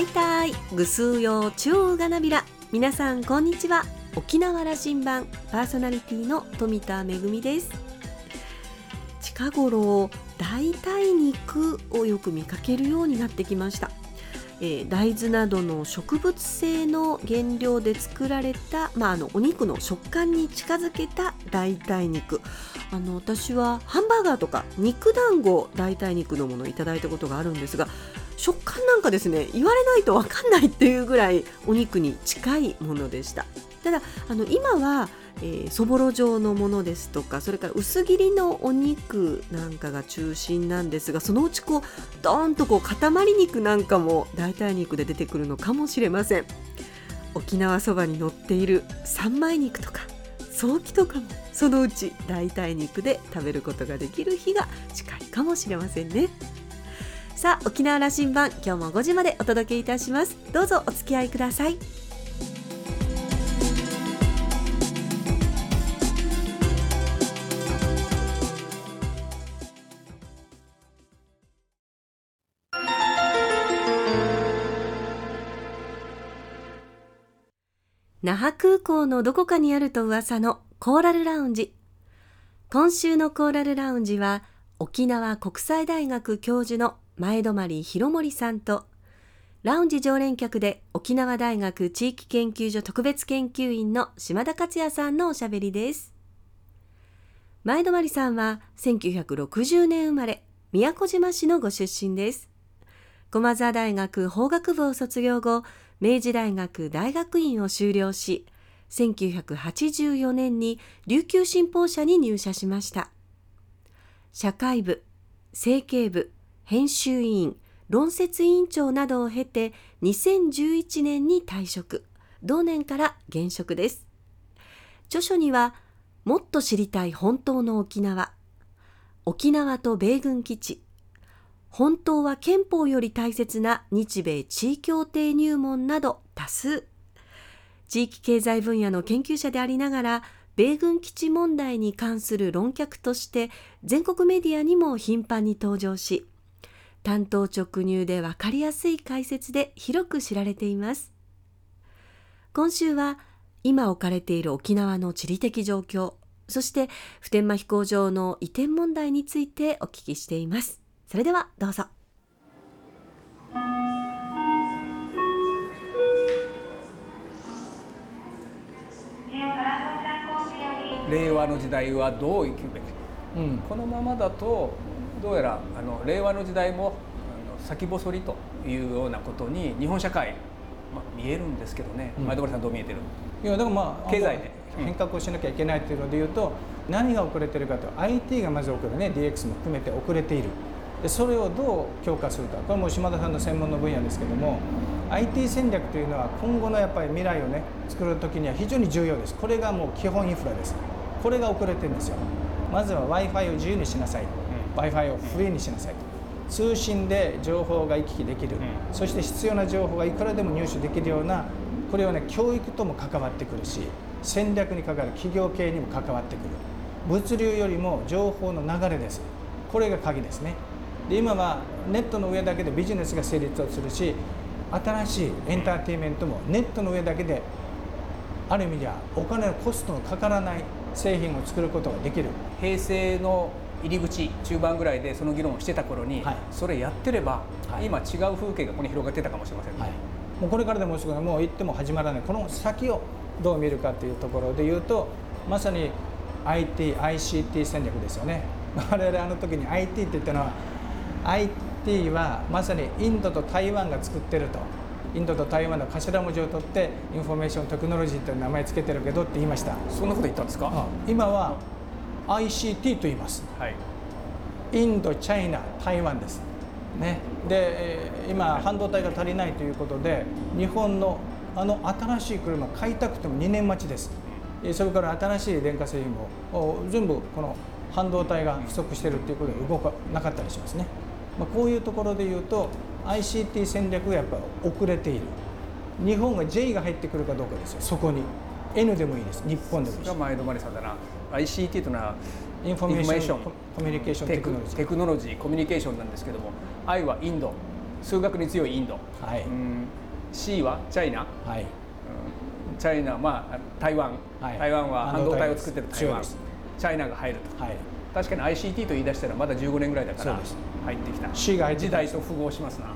マイタイグスーヨーチューガナビラ皆さんこんにちは。沖縄羅針盤パーソナリティの富田恵です。近頃代替肉をよく見かけるようになってきました。えー、大豆などの植物性の原料で作られた、まあ、あのお肉の食感に近づけた代替肉。あの私はハンバーガーとか肉団子代替肉のものをいただいたことがあるんですが食感なんかですね言われないと分かんないっていうぐらいお肉に近いものでした。ただあの今はえー、そぼろ状のものですとかそれから薄切りのお肉なんかが中心なんですがそのうちこうドーンとこう塊肉なんかも代替肉で出てくるのかもしれません。沖縄そばに乗っている三枚肉とか早期とかもそのうち代替肉で食べることができる日が近いかもしれませんね。さあ沖縄羅針盤今日も5時までお届けいたします。どうぞお付き合いください。那覇空港のどこかにあると噂のコーラルラウンジ。今週のコーラルラウンジは沖縄国際大学教授の前泊博森さんとラウンジ常連客で沖縄大学地域研究所特別研究員の島田克也さんのおしゃべりです。前泊さんは1960年生まれ宮古島市のご出身です。駒沢大学法学部を卒業後明治大学大学院を修了し1984年に琉球新報社に入社しました。社会部政経部編集委員論説委員長などを経て2011年に退職。同年から現職です。著書にはもっと知りたい本当の沖縄。沖縄と米軍基地。本当は憲法より大切な日米地位協定入門など多数。地域経済分野の研究者でありながら米軍基地問題に関する論客として全国メディアにも頻繁に登場し担当直入で分かりやすい解説で広く知られています。今週は今置かれている沖縄の地理的状況そして普天間飛行場の移転問題についてお聞きしています。それではどうぞ。令和の時代はどう生きるべき、うん、このままだとどうやらあの令和の時代もあの先細りというようなことに日本社会、まあ、見えるんですけどね、うん、前所さんどう見えてる？いやだからまあ経済で。変革をしなきゃいけないというのでいうと、何が遅れてるかと IT がまず遅れね。DX も含めて遅れている。でそれをどう強化するか。これも島田さんの専門の分野ですけども IT 戦略というのは今後のやっぱり未来をね作る時には非常に重要です。これがもう基本インフラです。これが遅れてるんですよ。まずは w i f i を自由にしなさい、うん、w i f i をフリーにしなさいと。通信で情報が行き来できる、うん、そして必要な情報がいくらでも入手できるようなこれはね教育とも関わってくるし戦略に関わる企業経営にも関わってくる。物流よりも情報の流れです。これが鍵ですね。で今はネットの上だけでビジネスが成立をするし新しいエンターテインメントもネットの上だけである意味ではお金のコストのかからない製品を作ることができる。平成の入り口中盤ぐらいでその議論をしてた頃に、はい、それやってれば、はい、今違う風景がここに広がってたかもしれませんね、はい、もうこれからでももう行っても始まらない。この先をどう見るかというところでいうとまさに IT、ICT 戦略ですよね。我々あの時に IT って言ったのは IT はまさにインドと台湾が作ってると。インドと台湾の頭文字を取ってインフォメーションテクノロジーという名前つけてるけどって言いました。そんなこと言ったんですか、うん、今は ICT と言います、はい、インドチャイナ台湾です。ね。で今半導体が足りないということで日本のあの新しい車買いたくても2年待ちです。それから新しい電化製品も全部この半導体が不足しているということで動かなかったりしますね。まあ、こういうところでいうと ICT 戦略がやっぱり遅れている。日本が J が入ってくるかどうかですよ。そこに。N でもいいです。日本でもいいし。前泊さんだな ICT というのは Information Communi cation Technology Technology Communication なんですけども I はインド。数学に強いインド、はい、うん、C は China、はい、チャイナ、まあ、台湾、はい、台湾は半導体を作ってる台湾。チャイナが入ると、はい、確かに ICT と言い出したらまだ15年ぐらいだから入ってきた。C が入って時代と符合しますな。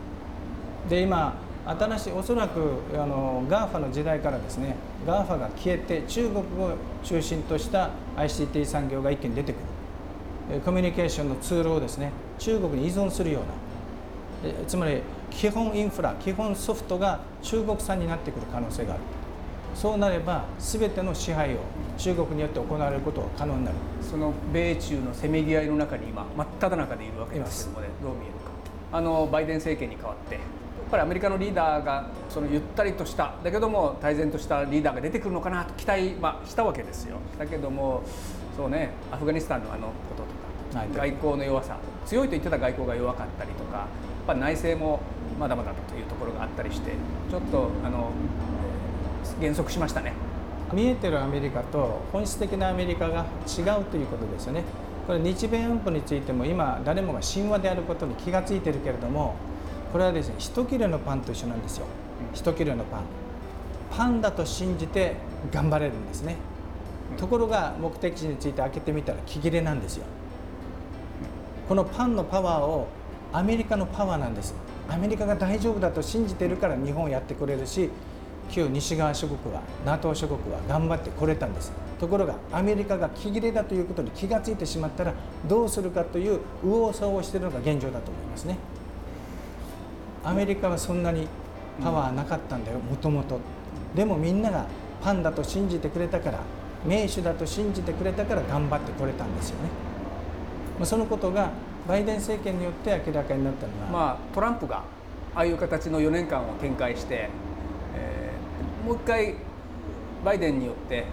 で今新しいおそらくあの GAFA の時代からですね GAFA が消えて中国を中心とした ICT 産業が一気に出てくる。コミュニケーションのツールをですね中国に依存するような。つまり基本インフラ基本ソフトが中国産になってくる可能性がある。そうなれば全ての支配を中国によって行われることが可能になる。その米中のせめぎ合いの中に今真っ只中でいるわけですけどもねどう見えるか。あのバイデン政権に代わってぱりアメリカのリーダーがそのゆったりとしただけども泰然としたリーダーが出てくるのかなと期待、まあ、したわけですよ。だけどもそうねアフガニスタンのあのこととか、外交の弱さ強いと言ってた外交が弱かったりとかやっぱ内政もまだまだというところがあったりしてちょっとあの減速しましたね。見えてるアメリカと本質的なアメリカが違うということですよね。これ日米安保についても今誰もが神話であることに気が付いてるけれどもこれはですね一切れのパンと一緒なんですよ。一切れのパン。パンだと信じて頑張れるんですね。ところが目的地について開けてみたら木切れなんですよ。このパンのパワーをアメリカのパワーなんです。アメリカが大丈夫だと信じてるから日本やってくれるし旧西側諸国は NATO 諸国は頑張ってこれたんです。ところがアメリカが気切れだということに気が付いてしまったらどうするかという右往左往しているのが現状だと思いますねアメリカはそんなにパワーなかったんだよもともと。でもみんながパンだと信じてくれたから名手だと信じてくれたから頑張ってこれたんですよね。まそのことがバイデン政権によって明らかになったのは、まあ、トランプがああいう形の4年間を展開してえもう一回バイデンによって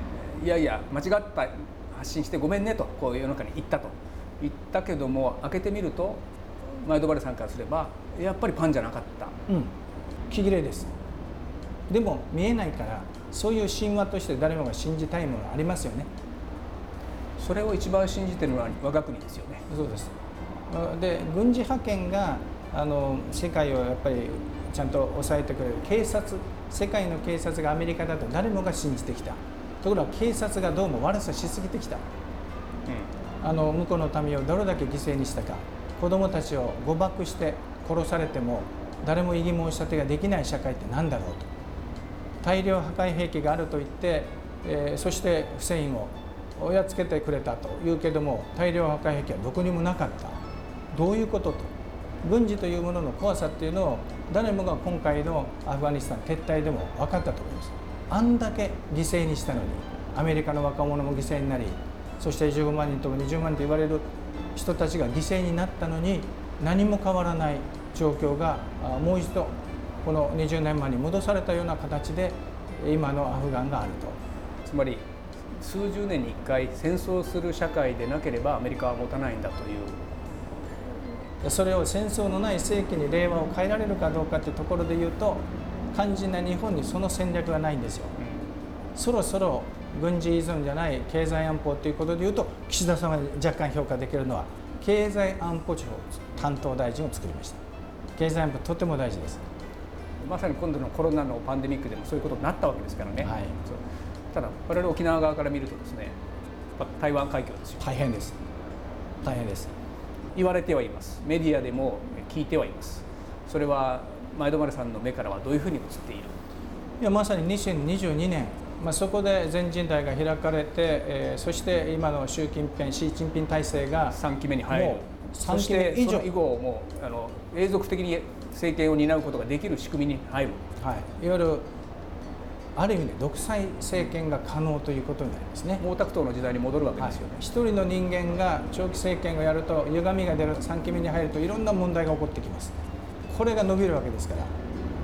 いやいや間違った発信してごめんねとこう世の中に言ったと。言ったけども開けてみると前戸原さんからすればやっぱりパンじゃなかった、うん、気切れです。でも見えないからそういう神話として誰もが信じたいものがありますよね。それを一番信じてるのは我が国ですよね。そうです。で軍事派遣があの世界をやっぱりちゃんと抑えてくれる。警察世界の警察がアメリカだと誰もが信じてきた。ところが警察がどうも悪さしすぎてきた、うん、あの向こうの民をどれだけ犠牲にしたか子どもたちを誤爆して殺されても誰も異議申し立てができない社会って何だろうと。大量破壊兵器があると言って、えー、そしてフセインをやっつけてくれたというけども大量破壊兵器はどこにもなかった。どういうことと。軍事というものの怖さっていうのを誰もが今回のアフガニスタン撤退でも分かったと思います。あんだけ犠牲にしたのにアメリカの若者も犠牲になりそして15万人とか20万人と言われる人たちが犠牲になったのに何も変わらない状況がもう一度この20年前に戻されたような形で今のアフガンがあるとつまり数十年に1回戦争する社会でなければアメリカは持たないんだというそれを戦争のない世紀に令和を変えられるかどうかというところで言うと肝心な日本にその戦略がないんですよ。そろそろ軍事依存じゃない経済安保ということでいうと岸田さんは若干評価できるのは経済安保庁担当大臣を作りました。経済安保とても大事です。まさに今度のコロナのパンデミックでもそういうことになったわけですからね、はい、ただ我々沖縄側から見るとですね台湾海峡ですよ大変です。大変です。言われてはいます。メディアでも聞いてはいます。それは前泊さんの目からはどういうふうに映っている？いやまさに2022年、まあ、そこで全人代が開かれて、えー、そして今の習近平習近平体制が3期目に入る。そして以上。以後もうあの永続的に政権を担うことができる仕組みに入る、はい、いわゆるある意味で独裁政権が可能ということになりますね。毛沢東の時代に戻るわけですよね、はい、一人の人間が長期政権をやると歪みが出る3期目に入るといろんな問題が起こってきます。これが伸びるわけですから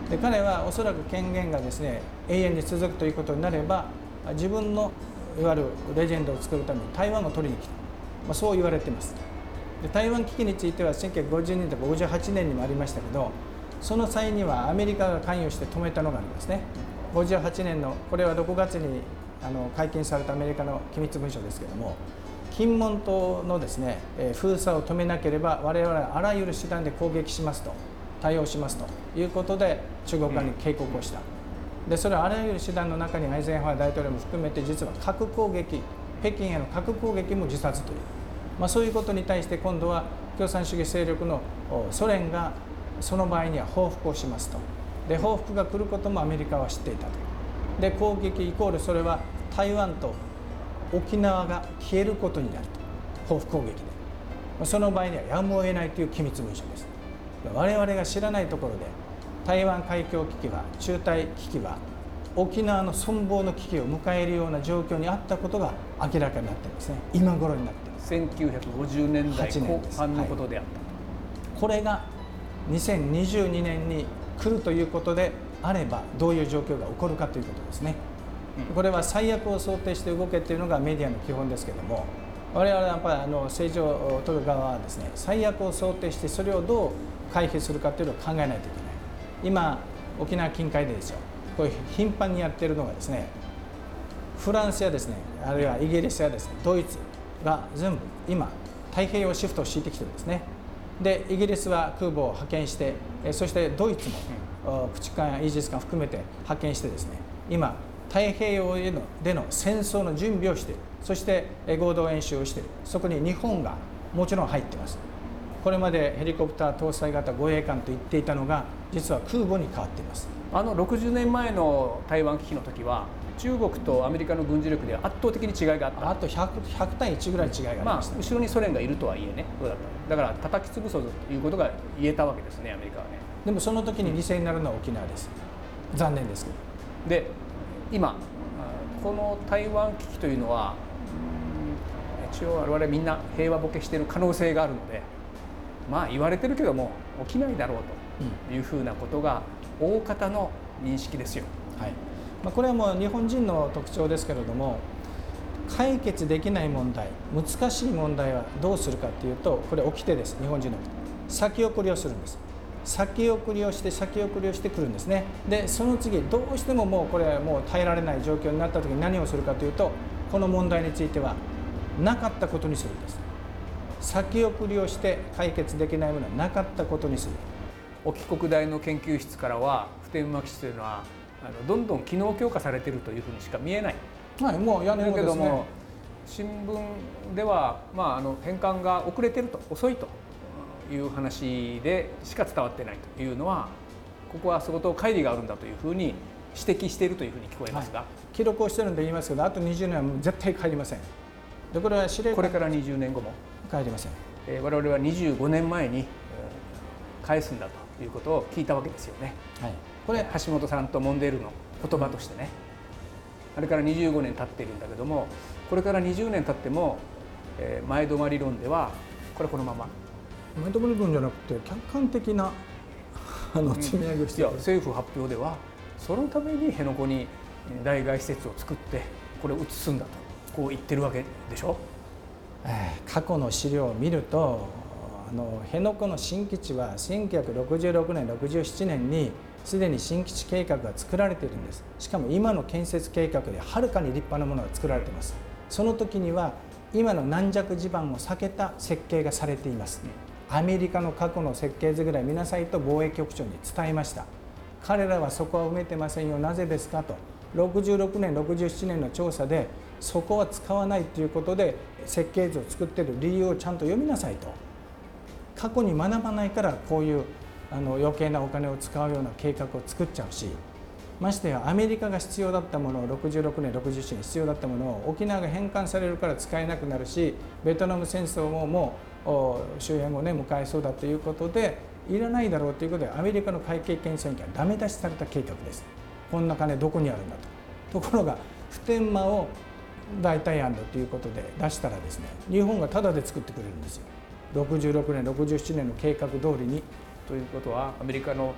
で彼はおそらく権限がですね永遠に続くということになれば自分のいわゆるレジェンドを作るために台湾を取りに来た、まあ、そう言われてます。で台湾危機については1950年とか58年にもありましたけどその際にはアメリカが関与して止めたのがありますね。58年のこれは6月にあの解禁されたアメリカの機密文書ですけども金門島のですね封鎖を止めなければ我々はあらゆる手段で攻撃しますと。対応しますということで中国側に警告をした、でそれはあらゆる手段の中にアイゼンハワー大統領も含めて実は核攻撃北京への核攻撃も自殺という、まあ、そういうことに対して今度は共産主義勢力のソ連がその場合には報復をしますと。で報復が来ることもアメリカは知っていたと。で攻撃イコールそれは台湾と沖縄が消えることになると。報復攻撃で。その場合にはやむを得ないという機密文書です。我々が知らないところで台湾海峡危機は中台危機は沖縄の存亡の危機を迎えるような状況にあったことが明らかになってますね。今頃になってます。1950年代後半のことであった、はい、これが2022年に来るということであればどういう状況が起こるかということですね、うん、これは最悪を想定して動けというのがメディアの基本ですけども我々はやっぱりあの政治を取る側はですね最悪を想定してそれをどう回避するかというのを考えないといけない。今沖縄近海でですよ。こういう頻繁にやってるのがですねフランスやですねあるいはイギリスやですねドイツが全部今太平洋シフトを敷いてきてるんですね。でイギリスは空母を派遣してそしてドイツも駆逐艦やイージス艦含めて派遣してですね今太平洋へのでの戦争の準備をしているそして合同演習をしているそこに日本がもちろん入ってますこれまでヘリコプター搭載型護衛艦と言っていたのが実は空母に変わっています。あの60年前の台湾危機の時は中国とアメリカの軍事力で圧倒的に違いがあった。あと 100, 100対1ぐらい違いがありました、まあ、後ろにソ連がいるとはいえね。どうだった？だから叩き潰そうということが言えたわけですねアメリカはね。でもその時に犠牲になるのは沖縄です。残念ですけど。で今この台湾危機というのは一応我々みんな平和ボケしている可能性があるのでまあ言われてるけども起きないだろうというふうなことが大方の認識ですよ。はい。まあ、これはもう日本人の特徴ですけれども解決できない問題難しい問題はどうするかっていうとこれ起きてです。日本人の先送りをするんです。先送りをして先送りをしてくるんですね。でその次どうしてももうこれはもう耐えられない状況になった時に何をするかというとこの問題についてはなかったことにするんです。先送りをして解決できないものはなかったことにする。沖国大の研究室からは普天間基地というのはあのどんどん機能強化されているというふうにしか見えない。はい、もうやね。けども新聞では、まあ、あの返還が遅れてると遅いという話でしか伝わってないというのはここは相当乖離があるんだというふうに指摘しているというふうに聞こえますが、はい、記録をしてるんで言いますけどあと20年は絶対帰りません。でこれは司令これから20年後も帰りません、えー、我々は25年前に、えー、返すんだということを聞いたわけですよね、はい、これ橋本さんとモンデールの言葉としてね、あれから25年経っているんだけどもこれから20年経っても、えー、前止まり論ではこれこのまま。前止まり論じゃなくて客観的な あの積み上げをして、うん、政府発表ではそのために辺野古に代替施設を作ってこれを移すんだとこう言ってるわけでしょ、えー、過去の資料を見るとあの辺野古の新基地は1966年67年にすでに新基地計画が作られているんです。しかも今の建設計画ではるかに立派なものが作られています。その時には今の軟弱地盤を避けた設計がされています。ねアメリカの過去の設計図ぐらい見なさいと防衛局長に伝えました。彼らはそこは埋めてませんよ。なぜですかと。66年67年の調査でそこは使わないということで設計図を作っている理由をちゃんと読みなさいと。過去に学ばないからこういうあの余計なお金を使うような計画を作っちゃうし。ましてやアメリカが必要だったものを66年67年必要だったものを沖縄が返還されるから使えなくなるしベトナム戦争ももう終焉後ね迎えそうだということでいらないだろうということでアメリカの会計検査院からダメ出しされた計画です。こんな金どこにあるんだと。ところが普天間を代替案だということで出したらですね日本がタダで作ってくれるんですよ。66年67年の計画通りにということはアメリカの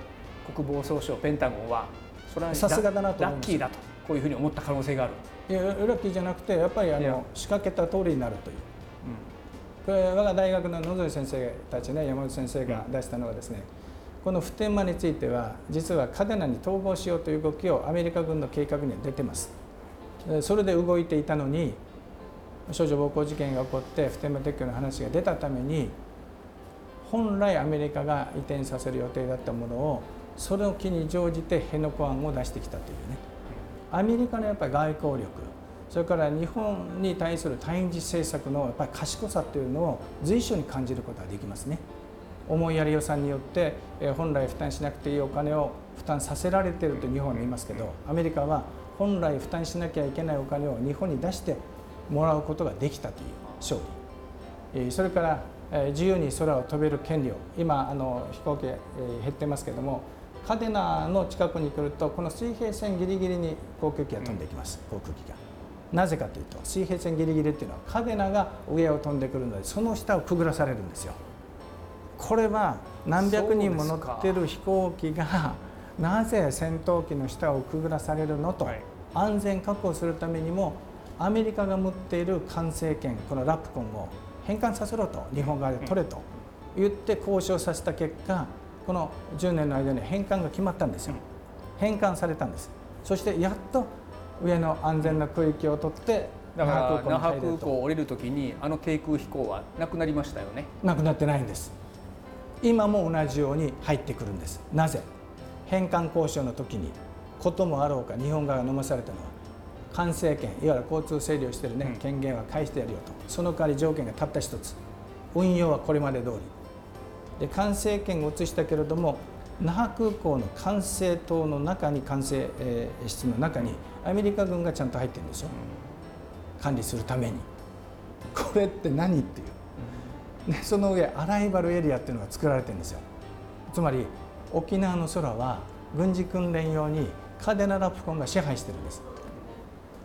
国防総省ペンタゴンはそれはさすがだなとラッキーだとこういうふうに思った可能性がある。いやラッキーじゃなくてやっぱりあの仕掛けた通りになるという、うん、これ我が大学の野添先生たちね山本先生が出したのはですね、うん、この普天間については実は嘉手納に統合しようという動きをアメリカ軍の計画には出てますそれで動いていたのに少女暴行事件が起こって普天間撤去の話が出たために本来アメリカが移転させる予定だったものをそれを機に乗じて辺野古案を出してきたというねアメリカのやっぱり外交力それから日本に対する対日政策のやっぱり賢さというのを随所に感じることができますね。思いやり予算によって本来負担しなくていいお金を負担させられてると日本は言いますけどアメリカは本来負担しなきゃいけないお金を日本に出してもらうことができたという勝利。それから自由に空を飛べる権利を今あの飛行機減ってますけどもカデナの近くに来るとこの水平線ギリギリに航空機が飛んできます、航空機が。なぜかというと水平線ギリギリっていうのはカデナが上を飛んでくるのでその下をくぐらされるんですよ。これは何百人も乗ってる飛行機がなぜ戦闘機の下をくぐらされるのと、安全確保するためにもアメリカが持っている管制権このラプコンを返還させろと日本側で取れと言って交渉させた結果この10年の間に返還が決まったんですよ。返還されたんです。そしてやっと上の安全な区域を取ってだから那覇空港を降りるときにあの低空飛行はなくなりましたよね。なくなってないんです。今も同じように入ってくるんです。なぜ？返還交渉の時にこともあろうか日本側が飲まされたのは管制権いわゆる交通整理をしている、ね、権限は返してやるよと。その代わり条件がたった一つ。運用はこれまで通り。で管制権を移したけれども那覇空港の管制塔の中に管制、えー、室の中にアメリカ軍がちゃんと入ってるんですよ。管理するために。これって何っていう、でその上アライバルエリアっていうのが作られてるんですよ。つまり沖縄の空は軍事訓練用にカデナラプコンが支配してるんです。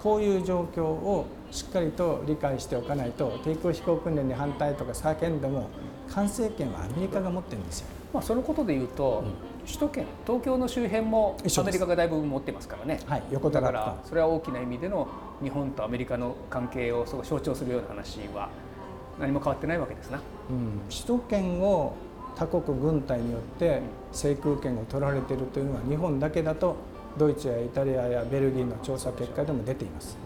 こういう状況をしっかりと理解しておかないと低空飛行訓練に反対とか叫んでも管制権はアメリカが持ってるんですよ。まあ、そのことでいうと、うん、首都圏東京の周辺もアメリカがだいぶ持ってますからね、はい、横だからそれは大きな意味での日本とアメリカの関係をそう象徴するような話は何も変わってないわけですな、うん、首都圏を他国軍隊によって制空権を取られているというのは日本だけだとドイツやイタリアやベルギーの調査結果でも出ています。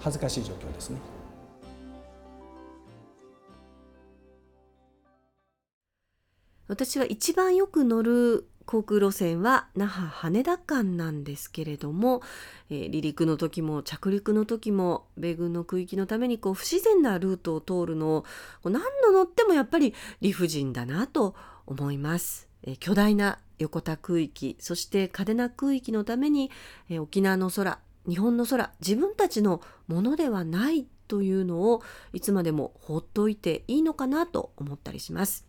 恥ずかしい状況ですね。私は一番よく乗る航空路線は那覇羽田間なんですけれども、えー、離陸の時も着陸の時も米軍の区域のためにこう不自然なルートを通るのをこう何度乗ってもやっぱり理不尽だなと思います。えー、巨大な横田空域そして嘉手納空域のために、えー、沖縄の空日本の空自分たちのものではないというのをいつまでも放っておいていいのかなと思ったりします。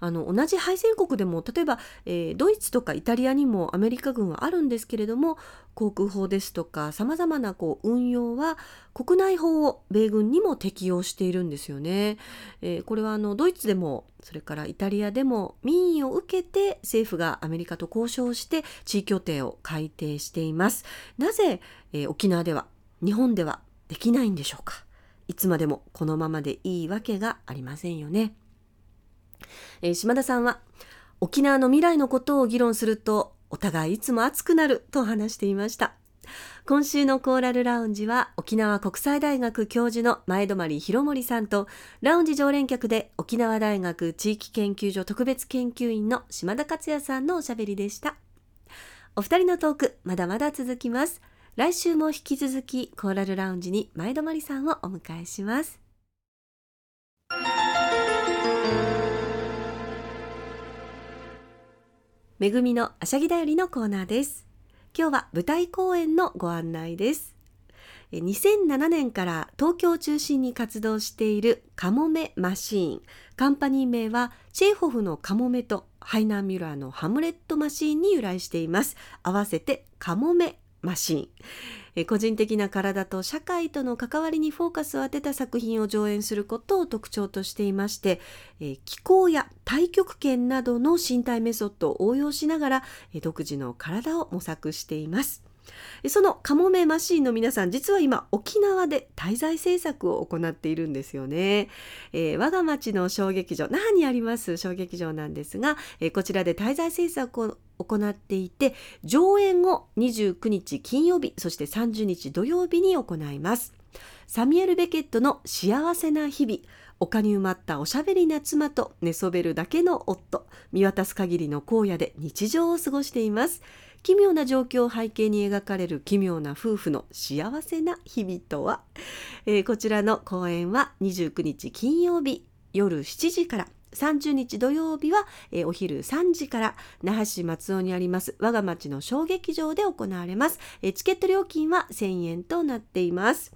あの同じ敗戦国でも例えば、えー、ドイツとかイタリアにもアメリカ軍はあるんですけれども航空法ですとかさまざまなこう運用は国内法を米軍にも適用しているんですよね。えー、これはあのドイツでもそれからイタリアでも民意を受けて政府がアメリカと交渉して地位協定を改定しています。なぜ、えー、沖縄では日本ではできないんでしょうか。いつまでもこのままでいいわけがありませんよね。えー、島田さんは沖縄の未来のことを議論するとお互いいつも熱くなると話していました。今週のコーラルラウンジは沖縄国際大学教授の前泊博盛さんとラウンジ常連客で沖縄大学地域研究所特別研究員の島田克也さんのおしゃべりでした。お二人のトークまだまだ続きます。来週も引き続きコーラルラウンジに前泊さんをお迎えします。めぐみのあしゃぎだよりのコーナーです。今日は舞台公演のご案内です。2007年から東京を中心に活動しているカモメマシーン。カンパニー名はチェーホフのカモメとハイナーミュラーのハムレットマシーンに由来しています。合わせてカモメマシーン。え個人的な体と社会との関わりにフォーカスを当てた作品を上演することを特徴としていまして、え気候や太極拳などの身体メソッドを応用しながらえ独自の体を模索しています。そのカモメマシーンの皆さん実は今沖縄で滞在制作を行っているんですよね、えー、我が町の小劇場那覇にあります？小劇場なんですが、えー、こちらで滞在制作を行っていて上演を29日金曜日そして30日土曜日に行います。サミュエル・ベケットの幸せな日々丘に埋まったおしゃべりな妻と寝そべるだけの夫見渡す限りの荒野で日常を過ごしています。奇妙な状況を背景に描かれる奇妙な夫婦の幸せな日々とは、えー、こちらの公演は29日金曜日夜7時から。30日土曜日は、えー、お昼3時から。那覇市松尾にあります我が町の小劇場で行われます、えー、チケット料金は1000円となっています。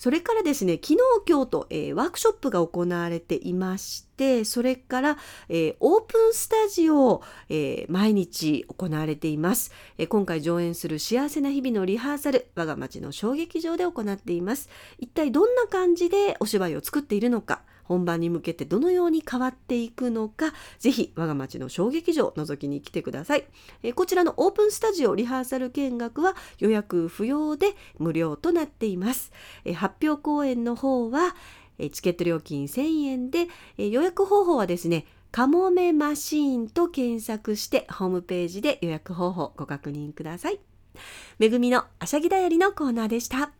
それからですね昨日今日と、えー、ワークショップが行われていましてそれから、えー、オープンスタジオ、えー、毎日行われています、え今回上演する幸せな日々のリハーサル我が町の小劇場で行っています。一体どんな感じでお芝居を作っているのか本番に向けてどのように変わっていくのかぜひ我が町の小劇場覗きに来てください、えこちらのオープンスタジオリハーサル見学は予約不要で無料となっています、え発表公演の方はチケット料金1000円で予約方法はですねかもめマシーンと検索してホームページで予約方法ご確認ください。めぐみのあしゃぎだよりのコーナーでした。